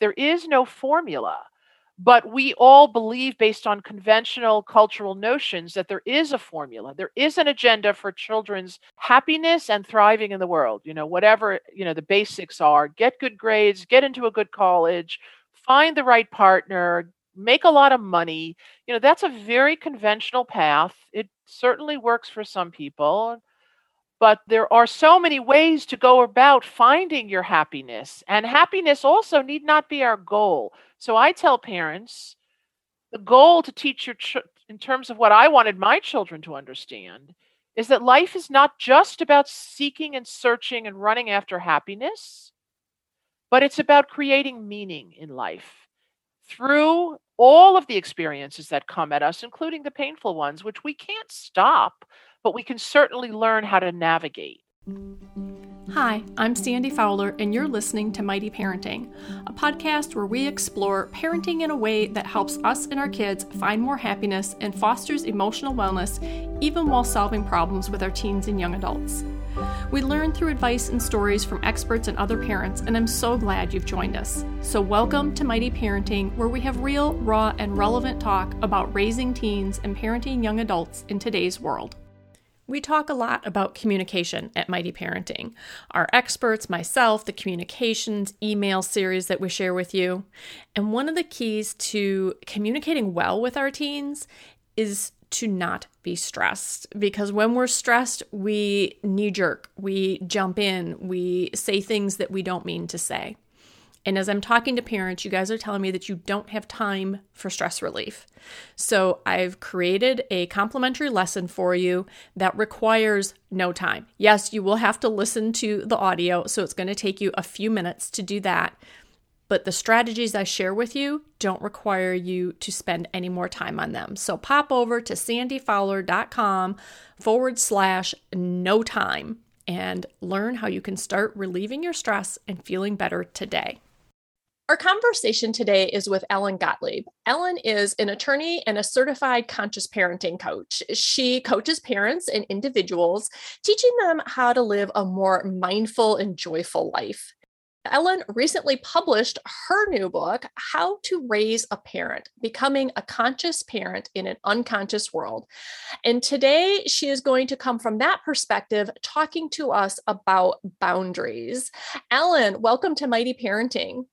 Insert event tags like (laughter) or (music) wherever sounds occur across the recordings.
There is no formula. But we all believe, based on conventional cultural notions, that there is a formula. There is an agenda for children's happiness and thriving in the world. You know, whatever, you know, the basics are get good grades, get into a good college, find the right partner, make a lot of money. You know, that's a very conventional path. It certainly works for some people. But there are so many ways to go about finding your happiness. And happiness also need not be our goal. So I tell parents the goal to teach your ch- in terms of what I wanted my children to understand is that life is not just about seeking and searching and running after happiness, but it's about creating meaning in life through all of the experiences that come at us, including the painful ones, which we can't stop, but we can certainly learn how to navigate. Hi, I'm Sandy Fowler, and you're listening to Mighty Parenting, a podcast where we explore parenting in a way that helps us and our kids find more happiness and fosters emotional wellness, even while solving problems with our teens and young adults. We learn through advice and stories from experts and other parents, and I'm so glad you've joined us. So, welcome to Mighty Parenting, where we have real, raw, and relevant talk about raising teens and parenting young adults in today's world. We talk a lot about communication at Mighty Parenting. Our experts, myself, the communications email series that we share with you. And one of the keys to communicating well with our teens is to not be stressed because when we're stressed, we knee jerk, we jump in, we say things that we don't mean to say. And as I'm talking to parents, you guys are telling me that you don't have time for stress relief. So I've created a complimentary lesson for you that requires no time. Yes, you will have to listen to the audio, so it's going to take you a few minutes to do that. But the strategies I share with you don't require you to spend any more time on them. So pop over to sandyfowler.com forward slash no time and learn how you can start relieving your stress and feeling better today. Our conversation today is with Ellen Gottlieb. Ellen is an attorney and a certified conscious parenting coach. She coaches parents and individuals, teaching them how to live a more mindful and joyful life. Ellen recently published her new book, How to Raise a Parent Becoming a Conscious Parent in an Unconscious World. And today she is going to come from that perspective, talking to us about boundaries. Ellen, welcome to Mighty Parenting.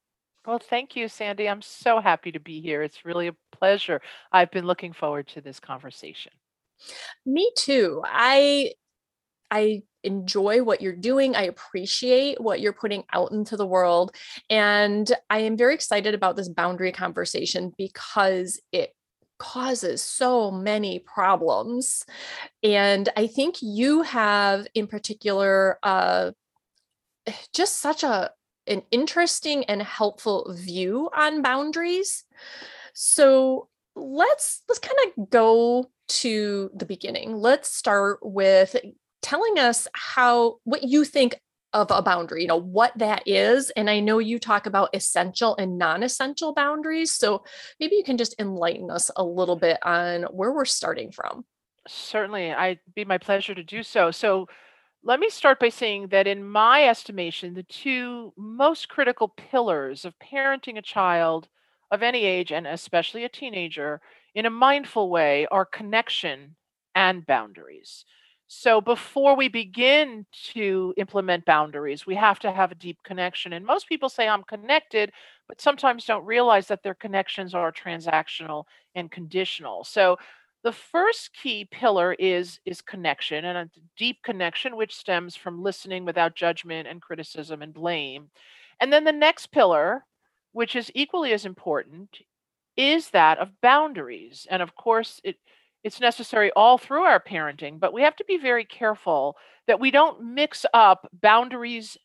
Well, thank you, Sandy. I'm so happy to be here. It's really a pleasure. I've been looking forward to this conversation. Me too. I I enjoy what you're doing. I appreciate what you're putting out into the world. And I am very excited about this boundary conversation because it causes so many problems. And I think you have, in particular, uh, just such a an interesting and helpful view on boundaries. So let's let's kind of go to the beginning. Let's start with telling us how what you think of a boundary, you know, what that is. And I know you talk about essential and non-essential boundaries. So maybe you can just enlighten us a little bit on where we're starting from. Certainly, I'd be my pleasure to do so. So let me start by saying that, in my estimation, the two most critical pillars of parenting a child of any age, and especially a teenager, in a mindful way are connection and boundaries. So, before we begin to implement boundaries, we have to have a deep connection. And most people say, I'm connected, but sometimes don't realize that their connections are transactional and conditional. So, the first key pillar is is connection and a deep connection which stems from listening without judgment and criticism and blame. And then the next pillar, which is equally as important, is that of boundaries. And of course, it it's necessary all through our parenting, but we have to be very careful that we don't mix up boundaries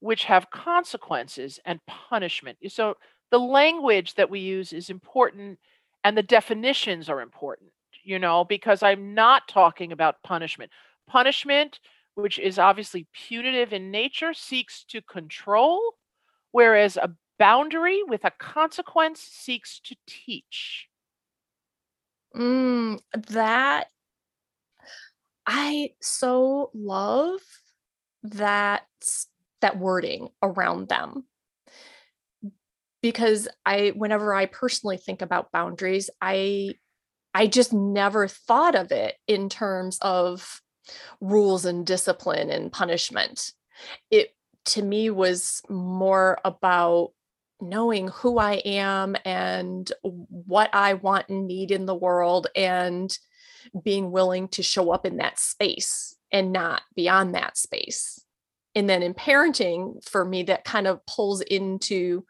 which have consequences and punishment. So the language that we use is important and the definitions are important you know, because I'm not talking about punishment. Punishment, which is obviously punitive in nature, seeks to control, whereas a boundary with a consequence seeks to teach. Mm, that I so love that that wording around them because I whenever I personally think about boundaries, I I just never thought of it in terms of rules and discipline and punishment. It to me was more about knowing who I am and what I want and need in the world and being willing to show up in that space and not beyond that space. And then in parenting, for me, that kind of pulls into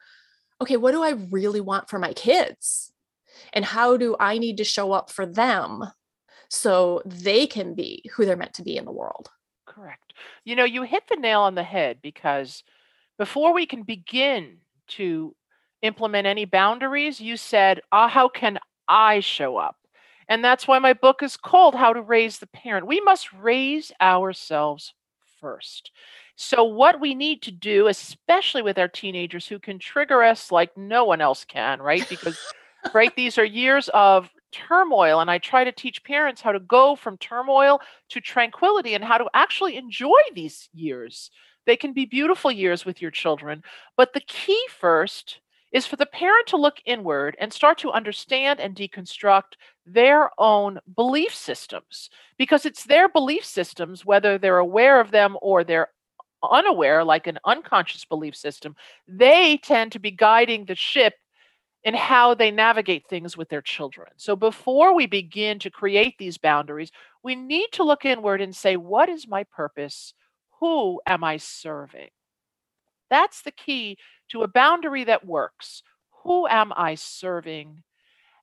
okay, what do I really want for my kids? And how do I need to show up for them so they can be who they're meant to be in the world? Correct. You know, you hit the nail on the head because before we can begin to implement any boundaries, you said, ah, how can I show up? And that's why my book is called How to Raise the Parent. We must raise ourselves first. So, what we need to do, especially with our teenagers who can trigger us like no one else can, right? (laughs) Because, right, these are years of turmoil. And I try to teach parents how to go from turmoil to tranquility and how to actually enjoy these years. They can be beautiful years with your children. But the key first is for the parent to look inward and start to understand and deconstruct their own belief systems because it's their belief systems, whether they're aware of them or they're unaware, like an unconscious belief system, they tend to be guiding the ship in how they navigate things with their children. So before we begin to create these boundaries, we need to look inward and say, what is my purpose? Who am I serving? That's the key to a boundary that works. Who am I serving?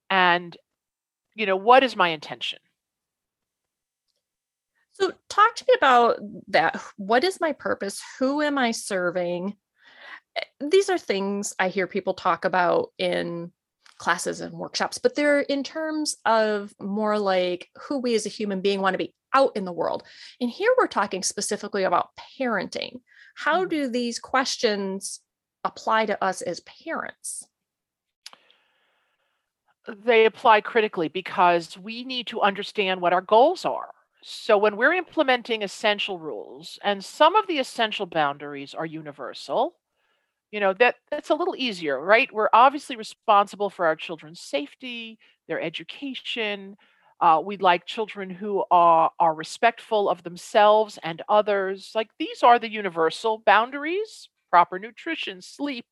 And, you know, what is my intention? So, talk to me about that. What is my purpose? Who am I serving? Eh, these are things I hear people talk about in classes and workshops, but they're in terms of more like who we as a human being want to be out in the world. And here we're talking specifically about parenting. How mm. do these questions apply to us as parents? They apply critically because we need to understand what our goals are. So when we're implementing essential rules, and some of the essential boundaries are universal, you know, that that's a little easier, right? We're obviously responsible for our children's safety, their education. Uh, we'd like children who are are respectful of themselves and others. Like these are the universal boundaries: proper nutrition, sleep,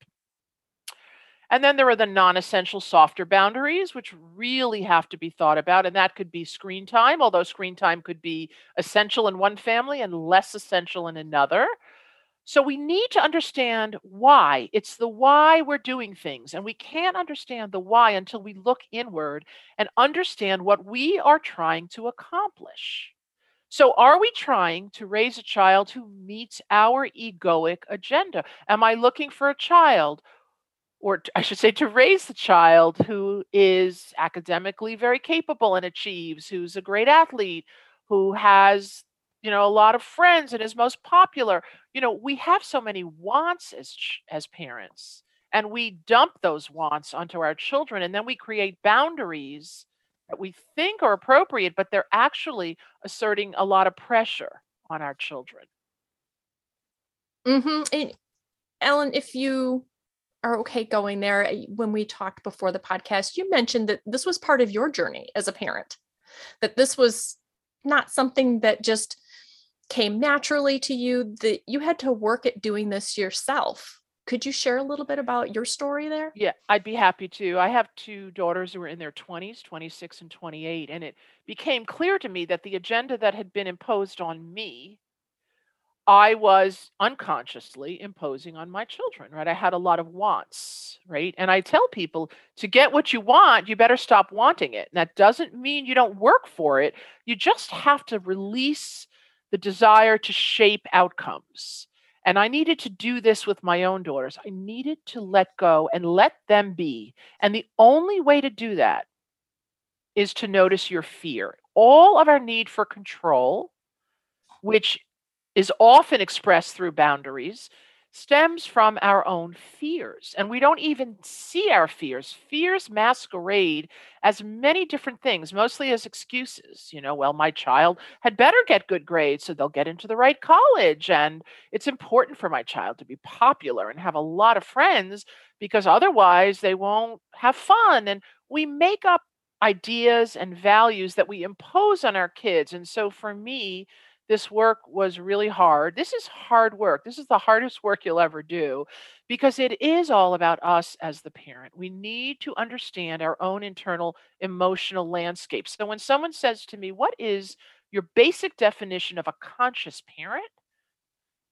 and then there are the non essential softer boundaries, which really have to be thought about. And that could be screen time, although screen time could be essential in one family and less essential in another. So we need to understand why. It's the why we're doing things. And we can't understand the why until we look inward and understand what we are trying to accomplish. So, are we trying to raise a child who meets our egoic agenda? Am I looking for a child or I should say, to raise the child who is academically very capable and achieves, who's a great athlete, who has, you know, a lot of friends and is most popular. You know, we have so many wants as as parents, and we dump those wants onto our children, and then we create boundaries that we think are appropriate, but they're actually asserting a lot of pressure on our children. Mm-hmm. And Ellen, if you are okay going there. Eh, when we talked before the podcast, you mentioned that this was part of your journey as a parent, that this was not something that just came naturally to you, that you had to work at doing this yourself. Could you share a little bit about your story there? Yeah, I'd be happy to. I have two daughters who are in their 20s, 26 and 28, and it became clear to me that the agenda that had been imposed on me I was unconsciously imposing on my children, right? I had a lot of wants, right? And I tell people to get what you want, you better stop wanting it. And that doesn't mean you don't work for it. You just have to release the desire to shape outcomes. And I needed to do this with my own daughters. I needed to let go and let them be. And the only way to do that is to notice your fear. All of our need for control, which is often expressed through boundaries, stems from our own fears. And we don't even see our fears. Fears masquerade as many different things, mostly as excuses. You know, well, my child had better get good grades so they'll get into the right college. And it's important for my child to be popular and have a lot of friends because otherwise they won't have fun. And we make up ideas and values that we impose on our kids. And so for me, this work was really hard. This is hard work. This is the hardest work you'll ever do because it is all about us as the parent. We need to understand our own internal emotional landscape. So when someone says to me, What is your basic definition of a conscious parent?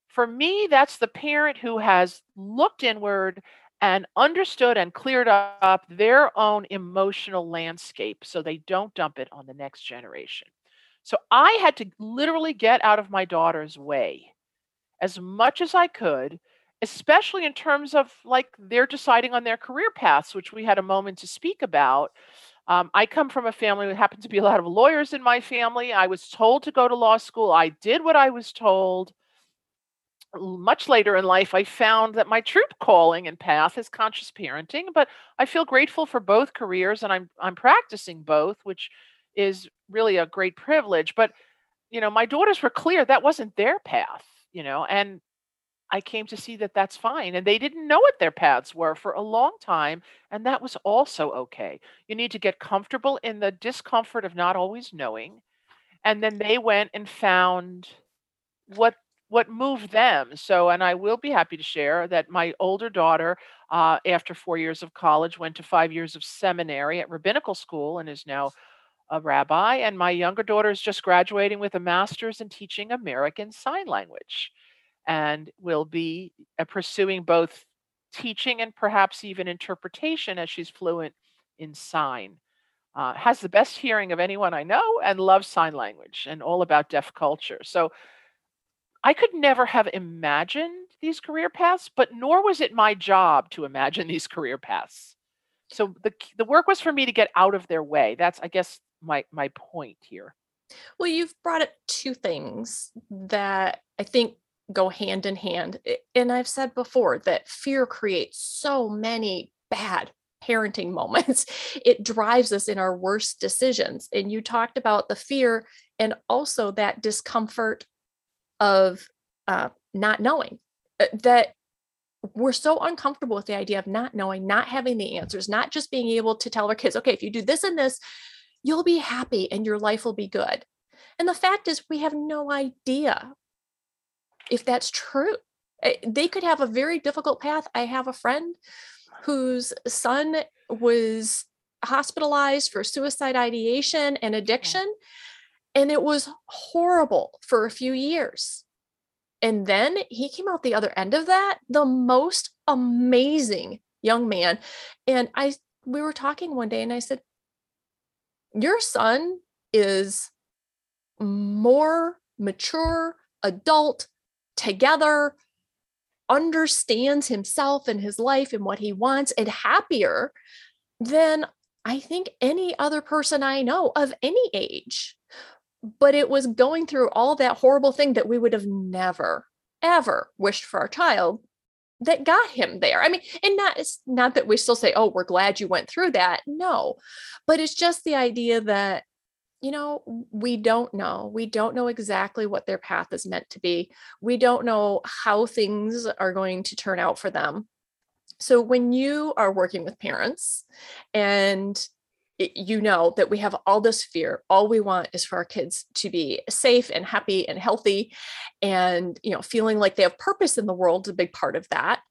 For me, that's the parent who has looked inward and understood and cleared up their own emotional landscape so they don't dump it on the next generation. So I had to literally get out of my daughter's way as much as I could, especially in terms of like they're deciding on their career paths, which we had a moment to speak about. Um, I come from a family that happens to be a lot of lawyers in my family. I was told to go to law school. I did what I was told. Much later in life, I found that my true calling and path is conscious parenting, but I feel grateful for both careers and I'm I'm practicing both, which is really a great privilege. But, you know, my daughters were clear that wasn't their path, you know, and I came to see that that's fine. And they didn't know what their paths were for a long time. And that was also okay. You need to get comfortable in the discomfort of not always knowing. And then they went and found what what moved them. So, and I will be happy to share that my older daughter, uh, after four years of college, went to five years of seminary at rabbinical school and is now a rabbi, and my younger daughter is just graduating with a master's in teaching American Sign Language and will be uh, pursuing both teaching and perhaps even interpretation as she's fluent in sign. Uh, has the best hearing of anyone I know and loves sign language and all about deaf culture. So I could never have imagined these career paths, but nor was it my job to imagine these career paths. So the the work was for me to get out of their way. That's I guess my my point here. Well, you've brought up two things that I think go hand in hand. And I've said before that fear creates so many bad parenting (laughs) moments. It drives us in our worst decisions. And you talked about the fear and also that discomfort of uh, not knowing uh, that we're so uncomfortable with the idea of not knowing, not having the answers, not just being able to tell our kids, okay, if you do this and this, you'll be happy and your life will be good. And the fact is, we have no idea if that's true. Eh, they could have a very difficult path. I have a friend whose son was hospitalized for suicide ideation and addiction, and it was horrible for a few years. And then he came out the other end of that, the most amazing young man. And I we were talking one day and I said, your son is more mature, adult, together, understands himself and his life and what he wants, and happier than I think any other person I know of any age. But it was going through all that horrible thing that we would have never, ever wished for our child that got him there. I mean, and not it's not that we still say, "Oh, we're glad you went through that." No. But it's just the idea that you know, we don't know. We don't know exactly what their path is meant to be. We don't know how things are going to turn out for them. So when you are working with parents and you know that we have all this fear. All we want is for our kids to be safe and happy and healthy and you know feeling like they have purpose in the world is a big part of that.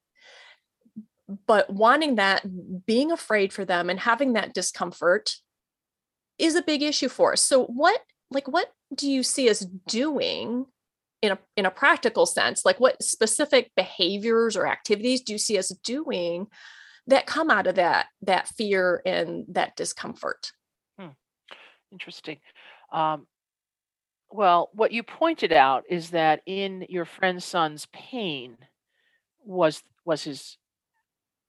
But wanting that being afraid for them and having that discomfort is a big issue for us. So what like what do you see us doing in a in a practical sense? Like what specific behaviors or activities do you see us doing that come out of that that fear and that discomfort hmm. interesting um, well what you pointed out is that in your friend's son's pain was was his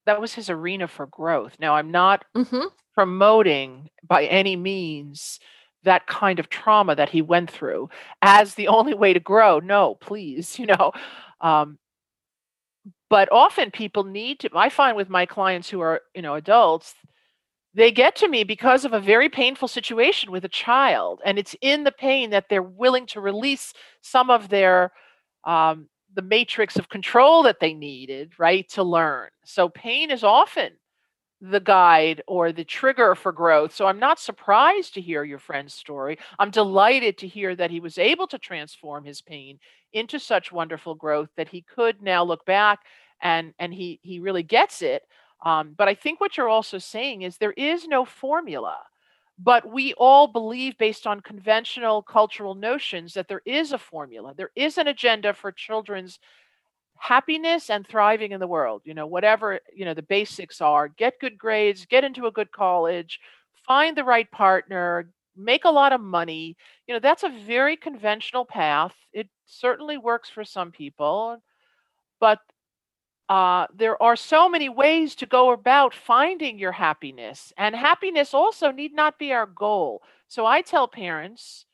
that was his arena for growth now i'm not mm-hmm. promoting by any means that kind of trauma that he went through as the (laughs) only way to grow no please (laughs) you know um, but often people need to i find with my clients who are you know adults they get to me because of a very painful situation with a child and it's in the pain that they're willing to release some of their um, the matrix of control that they needed right to learn. So pain is often the guide or the trigger for growth. So i'm not surprised to hear your friend's story. I'm delighted to hear that he was able to transform his pain into such wonderful growth that he could now look back and and he he really gets it um, but I think what you're also saying is there is no formula, but we all believe, based on conventional cultural notions, that there is a formula. There is an agenda for children's happiness and thriving in the world. You know, whatever you know the basics are: get good grades, get into a good college, find the right partner, make a lot of money. You know, that's a very conventional path. It certainly works for some people, but uh, there are so many ways to go about finding your happiness, and happiness also need not be our goal. So I tell parents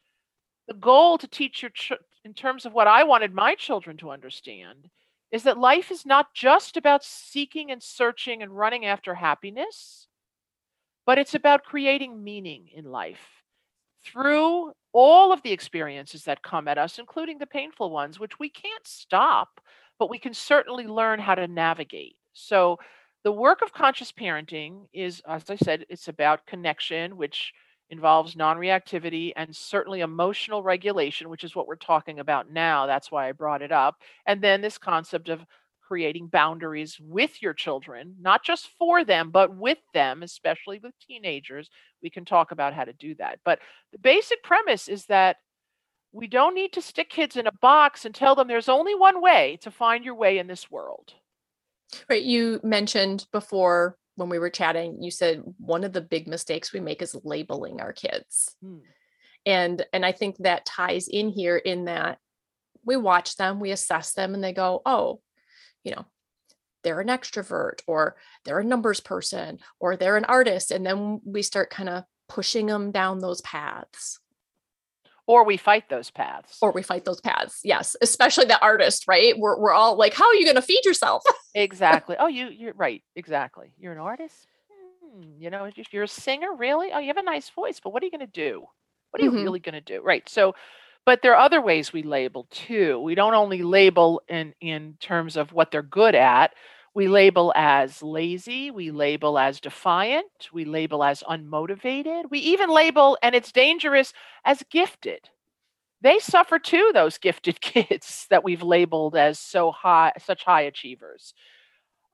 the goal to teach your ch- in terms of what I wanted my children to understand is that life is not just about seeking and searching and running after happiness, but it's about creating meaning in life through all of the experiences that come at us, including the painful ones, which we can't stop but we can certainly learn how to navigate. So, the work of conscious parenting is, as I said, it's about connection, which involves non reactivity and certainly emotional regulation, which is what we're talking about now. That's why I brought it up. And then this concept of creating boundaries with your children, not just for them, but with them, especially with teenagers. We can talk about how to do that. But the basic premise is that we don't need to stick kids in a box and tell them there's only one way to find your way in this world. Right. You mentioned before when we were chatting, you said one of the big mistakes we make is labeling our kids. Hmm. And and I think that ties in here in that we watch them, we assess them, and they go, oh, you know, they're an extrovert or they're a numbers person or they're an artist. And then we start kind of pushing them down those paths or we fight those paths. Or we fight those paths yes especially the artist right? We're, we're all like how are you going to feed yourself? (laughs) Exactly. Oh you you're right exactly. You're an artist? Hmm, you know you're a singer really? Oh you have a nice voice but what are you going to do? What are you mm-hmm. really going to do? Right so but there are other ways we label too. We don't only label in in terms of what they're good at we label as lazy, we label as defiant, we label as unmotivated, we even label, and it's dangerous, as gifted. They suffer too, those gifted (laughs) kids that we've labeled as so high, such high achievers.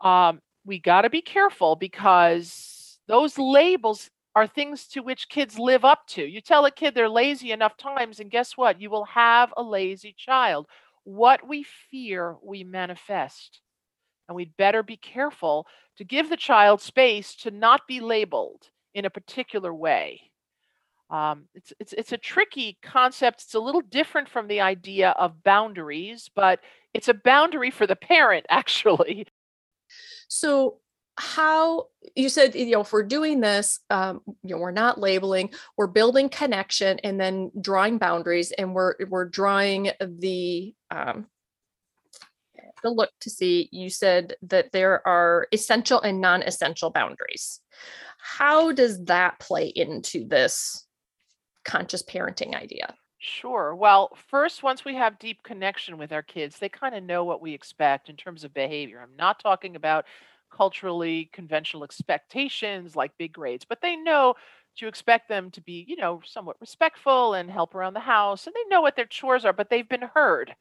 Um, we got to be careful because those labels are things to which kids live up to. You tell a kid they're lazy enough times, and guess what? You will have a lazy child. What we fear, we manifest. And we'd better be careful to give the child space to not be labeled in a particular way. Um, it's, it's, it's a tricky concept. It's a little different from the idea of boundaries, but it's a boundary for the parent, (laughs) actually. So, how you said you know if we're doing this um, you know we're not labeling we're building connection and then drawing boundaries and we're we're drawing the um, to look to see, you said that there are essential and non essential boundaries. How does that play into this conscious parenting idea? Sure. Well, first, once we have deep connection with our kids, they kind of know what we expect in terms of behavior. I'm not talking about culturally conventional expectations like big grades, but they know to expect them to be, you know, somewhat respectful and help around the house. And they know what their chores are, but they've been heard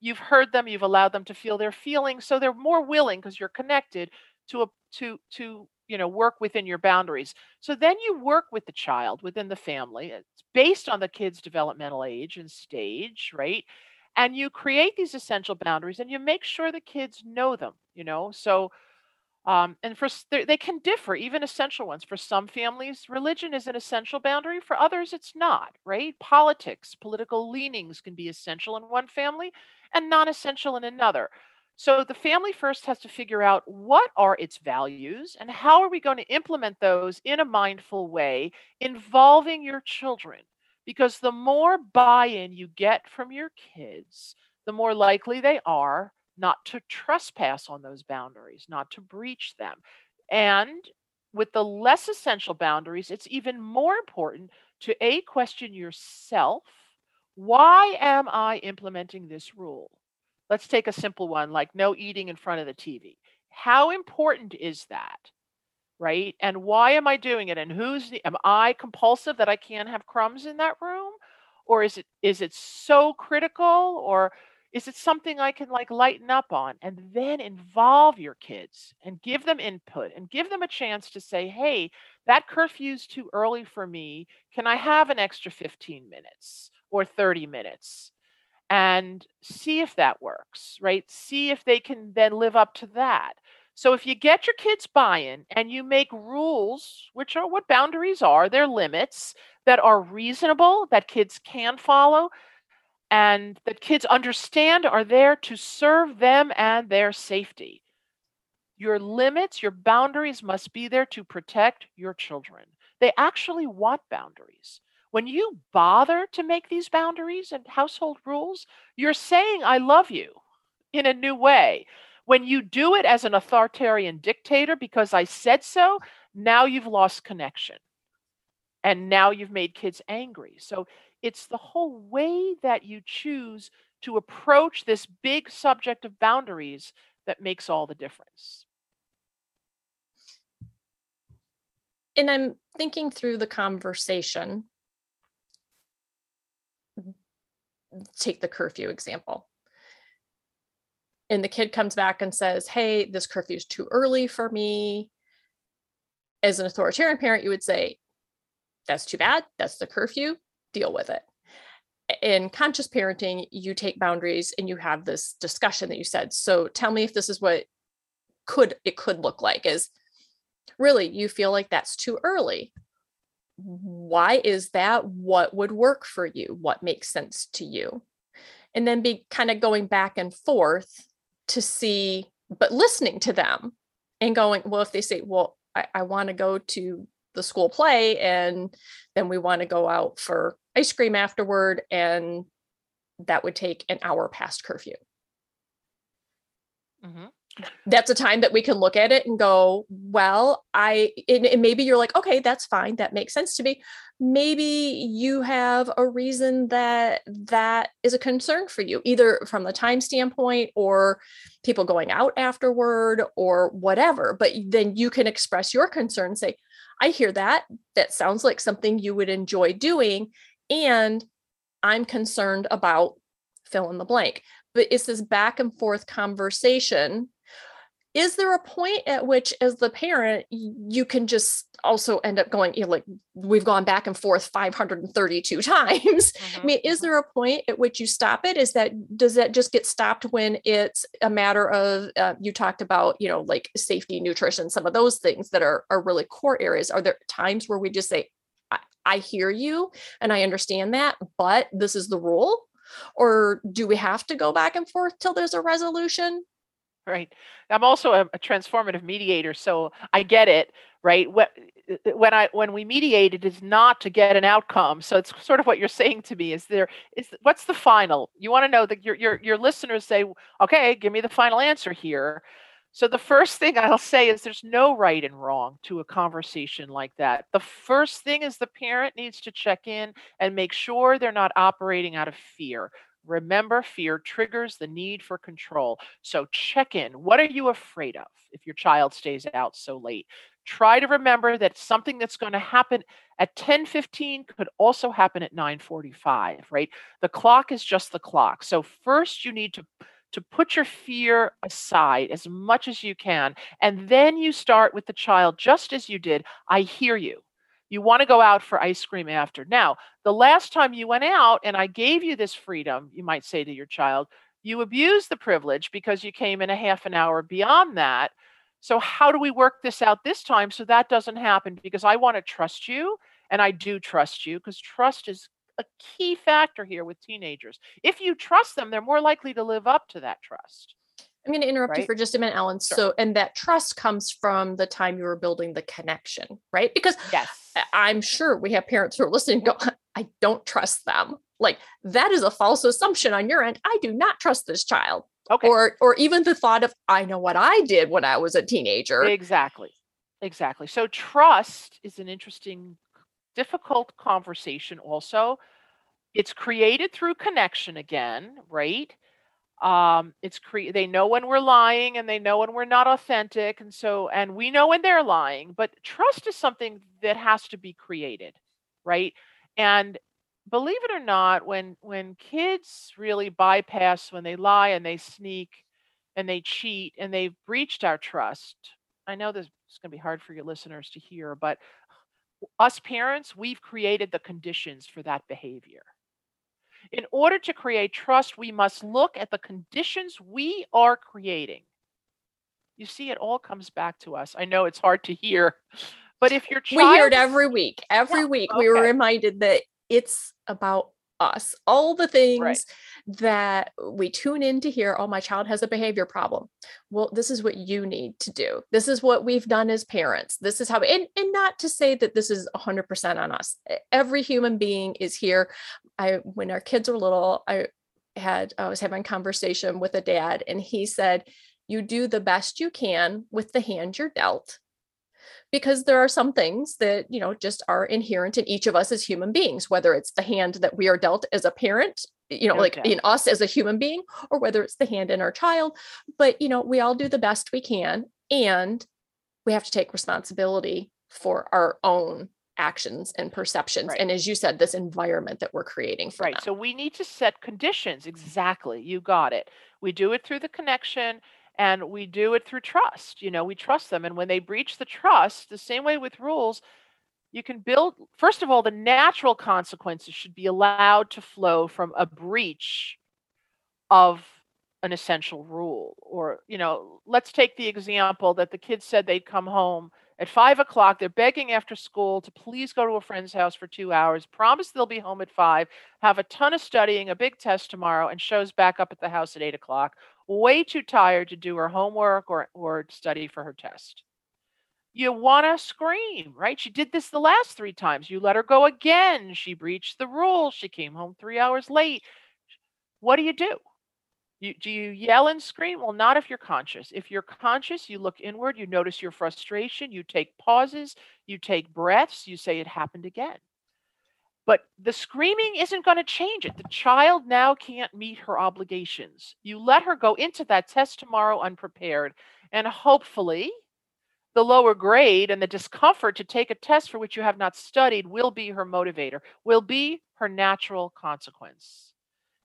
you've heard them you've allowed them to feel their feelings so they're more willing because you're connected to a to to you know work within your boundaries so then you work with the child within the family it's based on the kid's developmental age and stage right and you create these essential boundaries and you make sure the kids know them you know so um, and for they can differ, even essential ones. For some families, religion is an essential boundary. For others, it's not. Right? Politics, political leanings can be essential in one family, and non-essential in another. So the family first has to figure out what are its values and how are we going to implement those in a mindful way involving your children. Because the more buy in you get from your kids, the more likely they are not to trespass on those boundaries, not to breach them. And with the less essential boundaries, it's even more important to A, question yourself why am I implementing this rule? Let's take a simple one like no eating in front of the TV. How important is that? Right? And why am I doing it? And who's the, am I compulsive that I can't have crumbs in that room? Or is it is it so critical or is it something I can like lighten up on and then involve your kids and give them input and give them a chance to say, hey, that curfew's too early for me. Can I have an extra 15 minutes or 30 minutes? And see if that works, right? See if they can then live up to that. So if you get your kids buy in and you make rules, which are what boundaries are, they're limits that are reasonable, that kids can follow, and that kids understand are there to serve them and their safety. Your limits, your boundaries must be there to protect your children. They actually want boundaries. When you bother to make these boundaries and household rules, you're saying, I love you in a new way. When you do it as an authoritarian dictator because I said so, now you've lost connection. And now you've made kids angry. So it's the whole way that you choose to approach this big subject of boundaries that makes all the difference. And I'm thinking through the conversation. Take the curfew example. And the kid comes back and says, Hey, this curfew is too early for me. As an authoritarian parent, you would say, That's too bad. That's the curfew deal with it in conscious parenting you take boundaries and you have this discussion that you said so tell me if this is what could it could look like is really you feel like that's too early why is that? What would work for you? What makes sense to you? And then be kind of going back and forth to see but listening to them and going well if they say well i, I want to go to the school play and then we want to go out for ice cream afterward and that would take an hour past curfew. Mm-hmm. That's a time that we can look at it and go well i and, and maybe you're like okay that's fine that makes sense to me maybe you have a reason that that is a concern for you either from the time standpoint or people going out afterward or whatever but then you can express your concern say I hear that. That sounds like something you would enjoy doing. And I'm concerned about fill in the blank. But it's this back and forth conversation. Is there a point at which, as the parent, you can just also end up going, you know, like we've gone back and forth 532 (laughs) times. Mm-hmm. I mean, is mm-hmm. there a point at which you stop it? Is that does that just get stopped when it's a matter of uh, you talked about, you know, like safety, nutrition, some of those things that are are really core areas. Are there times where we just say, I, I hear you and I understand that, but this is the rule? Or do we have to go back and forth till there's a resolution? Right. I'm also a, a transformative mediator, so I get it right? Uh, uh, when i when we mediate it is not to get an outcome so it's sort of what you're saying to me is there is what's the final? You want to know that your your your listeners say okay give me the final answer here. So the first thing i'll say is there's no right and wrong to a conversation like that. The first thing is the parent needs to check in and make sure they're not operating out of fear Remember, fear triggers the need for control. So check in. What are you afraid of if your child stays out so late? try to remember that something that's going to happen at 10:15 could also happen at 9:45, right? The clock is just the clock. So first you need to to put your fear aside as much as you can and then you start with the child just as you did. I hear you. You want to go out for ice cream after. Now, the last time you went out and I gave you this freedom, you might say to your child, you abused the privilege because you came in a half an hour beyond that so, how do we work this out this time so that doesn't happen? Because I want to trust you, and I do trust you, because trust is a key factor here with teenagers. If you trust them, they're more likely to live up to that trust. I'm going to interrupt right? you for just a minute, Ellen. Sure. So, and that trust comes from the time you were building the connection, right? Because yes, I'm sure we have parents who are listening go, I don't trust them. Like that is a false assumption on your end. I do not trust this child Okay. Or or even the thought of I know what I did when I was a teenager. Exactly. Exactly. So trust is an interesting difficult conversation also. It's created through connection again, right? Um it's cre- they know when we're lying and they know when we're not authentic and so and we know when they're lying, but trust is something that has to be created, right? And believe it or not, when when kids really bypass when they lie and they sneak and they cheat and they've breached our trust, I know this is going to be hard for your listeners to hear, but us parents, we've created the conditions for that behavior. In order to create trust, we must look at the conditions we are creating. You see, it all comes back to us. I know it's hard to hear, but if your child. We hear it every week. Every Yeah, week we were reminded that it's about us. All the things Right. that we tune in to hear, oh, my child has a behavior problem. Well, this is what you need to do. This is what we've done as parents. This is how, and, and not to say that this is 100% on us. Every human being is here. I, when our kids were little, I had, I was having a conversation with a dad, and he said, You do the best you can with the hand you're dealt. Because there are some things that you know just are inherent in each of us as human beings whether it's the hand that we are dealt as a parent you know No like in us as a human being or whether it's the hand in our child but you know we all do the best we can and we have to take responsibility for our own actions and perceptions Right. and as you said this environment that we're creating for Right. them. So we need to set conditions. Exactly. You got it. We do it through the connection and we do it through trust. You know, we trust them. And when they breach the trust, the same way with rules, you can build, first of all, the natural consequences should be allowed to flow from a breach of an essential rule. Or, you know, let's take the example that the kids said they'd come home at five o'clock. They're begging after school to please go to a friend's house for two hours, promise they'll be home at five, have a ton of studying, a big test tomorrow, and shows back up at the house at eight o'clock, way too tired to do her homework or, or study for her test. You want to scream, right? She did this the last three times. You let her go again. She breached the rules. She came home three hours late. What do you do? You, do you yell and scream? Well, not if you're conscious. If you're conscious, you look inward, you notice your frustration, you take pauses, you take breaths, you say it happened again. But the screaming isn't going to change it. The child now can't meet her obligations. You let her go into that test tomorrow unprepared, and hopefully, the lower grade and the discomfort to take a test for which you have not studied will be her motivator, will be her natural consequence.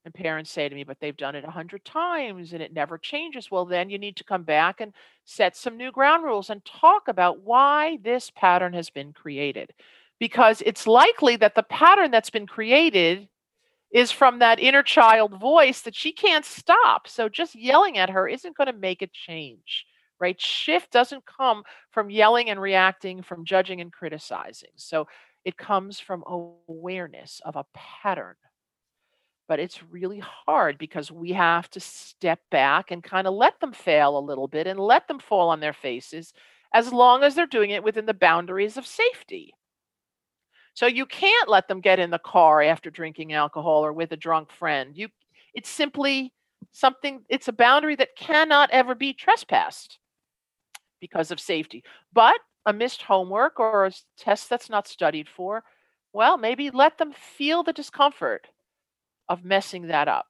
And parents say to me, but they've done it a hundred times and it never changes. Well, then you need to come back and set some new ground rules and talk about why this pattern has been created. Because it's likely that the pattern that's been created is from that inner child voice that she can't stop. So just yelling at her isn't going to make a change, right? Shift doesn't come from yelling and reacting, from judging and criticizing. So it comes from awareness of a pattern but it's really hard because we have to step back and kind of let them fail a little bit and let them fall on their faces as long as they're doing it within the boundaries of safety. So you can't let them get in the car after drinking alcohol or with a drunk friend. You it's simply something it's a boundary that cannot ever be trespassed because of safety. But a missed homework or a test that's not studied for, well, maybe let them feel the discomfort of messing that up.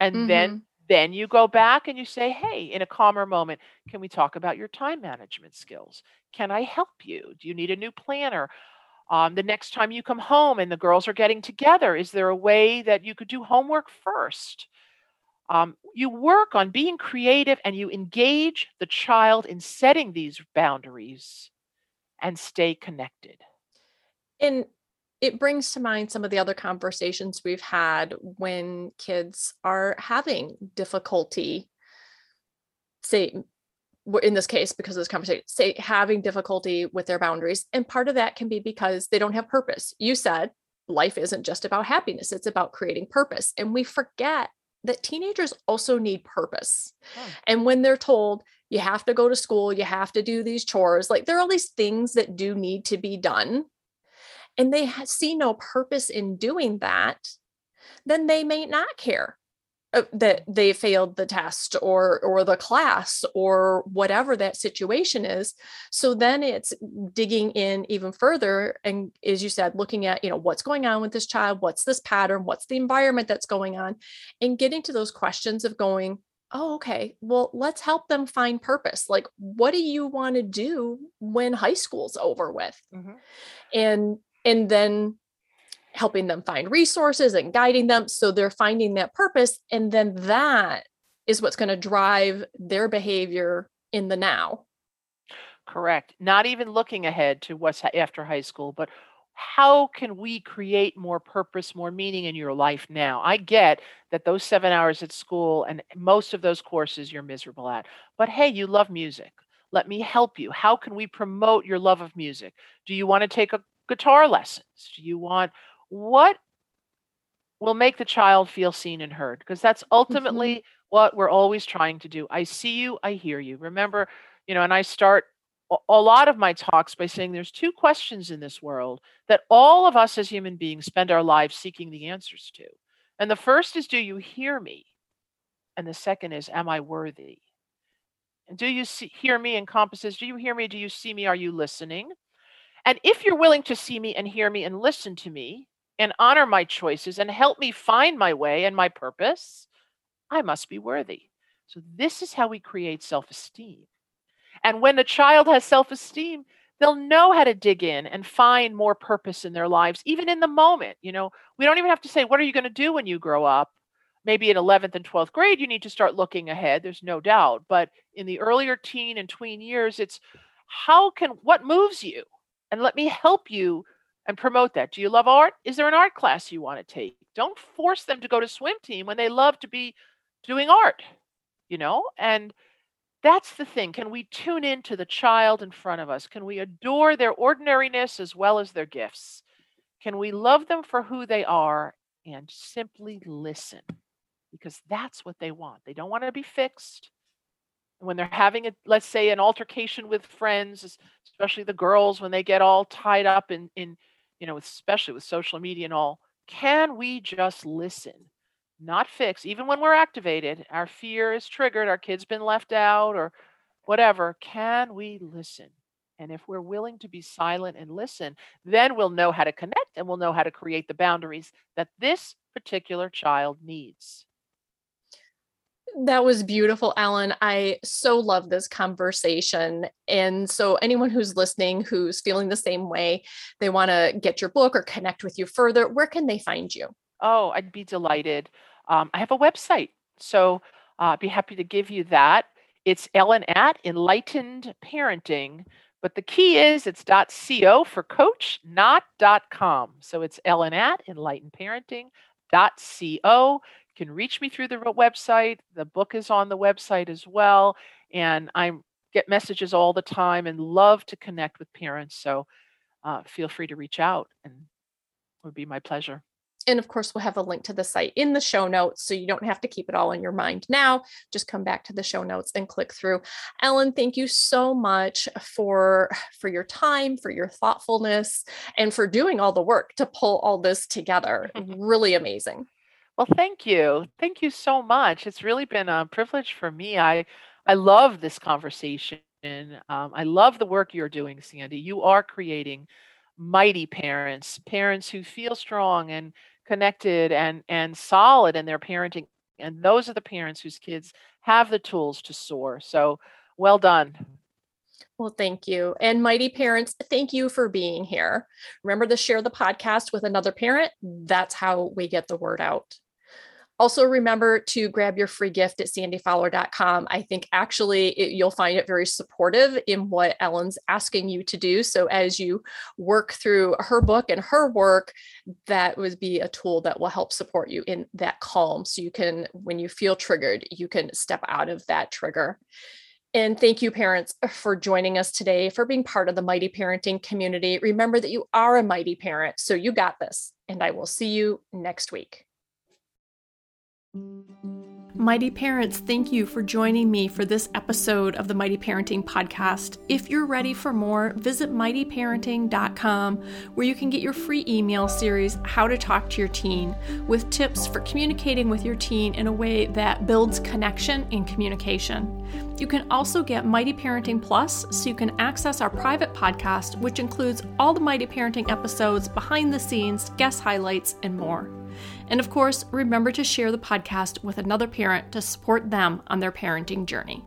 And then then you go back and you say, "Hey, in a calmer moment, can we talk about your time management skills? Can I help you? Do you need a new planner? Um, the next time you come home and the girls are getting together, is there a way that you could do homework first? Um, you work on being creative and you engage the child in setting these boundaries and stay connected. And it brings to mind some of the other conversations we've had when kids are having difficulty, say, in this case, because of this conversation, say having difficulty with their boundaries. And part of that can be because they don't have purpose. You said life isn't just about happiness, it's about creating purpose. And we forget that teenagers also need purpose. Oh. And when they're told, you have to go to school, you have to do these chores, like there are all these things that do need to be done and they ha- see no purpose in doing that, then they may not care uh, that they failed the test or or the class or whatever that situation is. So then it's digging in even further and as you said looking at you know what's going on with this child what's this pattern what's the environment that's going on and getting to those questions of going oh okay well let's help them find purpose. Like what do you want to do when high school's over with? Mm-hmm. and and then helping them find resources and guiding them so they're finding that purpose and then that is what's going to drive their behavior in the now. Correct. Not even looking ahead to what's after high school but how can we create more purpose more meaning in your life now? I get that those 7 hours at school and most of those courses you're miserable at but hey you love music. Let me help you. How can we promote your love of music? Do you want to take a guitar lessons? Do you want what will make the child feel seen and heard? Because that's mm-hmm. ultimately mm-hmm. what we're always trying to do. I see you i hear you. Remember you know and i start a lot of my talks by saying there's two questions in this world that all of us as human beings spend our lives seeking the answers to. And the first is do you hear me? And the second is am i worthy? And do you see, hear me encompasses do you hear me? Do you see me? Are you listening and if you're willing to see me and hear me and listen to me and honor my choices and help me find my way and my purpose, I must be worthy. So, this is how we create self esteem. And when a child has self esteem, they'll know how to dig in and find more purpose in their lives, even in the moment. You know, we don't even have to say, What are you going to do when you grow up? Maybe in 11th and 12th grade, you need to start looking ahead. There's no doubt. But in the earlier teen and tween years, it's how can, what moves you? And let me help you and promote that. Do you love art? Is there an art class you want to take? Don't force them to go to swim team when they love to be doing art, you know? And that's the thing. Can we tune in to the child in front of us? Can we adore their ordinariness as well as their gifts? Can we love them for who they are and simply listen? Because that's what they want. They don't want to be fixed. When they're having a, let's say, an altercation with friends, especially the girls, when they get all tied up in, in you know, especially with social media and all, can we just listen? Not fix, even when we're activated, our fear is triggered, our kid's been left out, or whatever. Can we listen? And if we're willing to be silent and listen, then we'll know how to connect and we'll know how to create the boundaries that this particular child needs. That was beautiful, Ellen. I so love this conversation. And so, anyone who's listening who's feeling the same way, they want to get your book or connect with you further, where can they find you? Oh, I'd be delighted. Um, I have a website. So, uh, I'd be happy to give you that. It's Ellen at Enlightened Parenting. But the key is it's .co for coach, not .com. So it's Ellen at enlightenedparenting.co can reach me through the website. The book is on the website as well. And I get messages all the time and love to connect with parents. So uh, feel free to reach out and it would be my pleasure. And of course, we'll have a link to the site in the show notes. So you don't have to keep it all in your mind now. Just come back to the show notes and click through. Ellen, thank you so much for, for your time, for your thoughtfulness, and for doing all the work to pull all this together. (laughs) really amazing. Well, thank you. Thank you so much. It's really been a privilege for me. I I love this conversation. Um, I love the work you're doing, Sandy. You are creating mighty parents, parents who feel strong and connected and and solid in their parenting. And those are the parents whose kids have the tools to soar. So, well done. Well, thank you. And mighty parents, thank you for being here. Remember to share the podcast with another parent. That's how we get the word out. Also, remember to grab your free gift at sandyfowler.com. I think actually it, you'll find it very supportive in what Ellen's asking you to do. So, as you work through her book and her work, that would be a tool that will help support you in that calm. So, you can, when you feel triggered, you can step out of that trigger. And thank you, parents, for joining us today, for being part of the Mighty Parenting community. Remember that you are a mighty parent, so you got this. And I will see you next week. Mighty Parents, thank you for joining me for this episode of the Mighty Parenting Podcast. If you're ready for more, visit mightyparenting.com where you can get your free email series, How to Talk to Your Teen, with tips for communicating with your teen in a way that builds connection and communication. You can also get Mighty Parenting Plus so you can access our private podcast, which includes all the Mighty Parenting episodes, behind the scenes, guest highlights, and more. And of course, remember to share the podcast with another parent to support them on their parenting journey.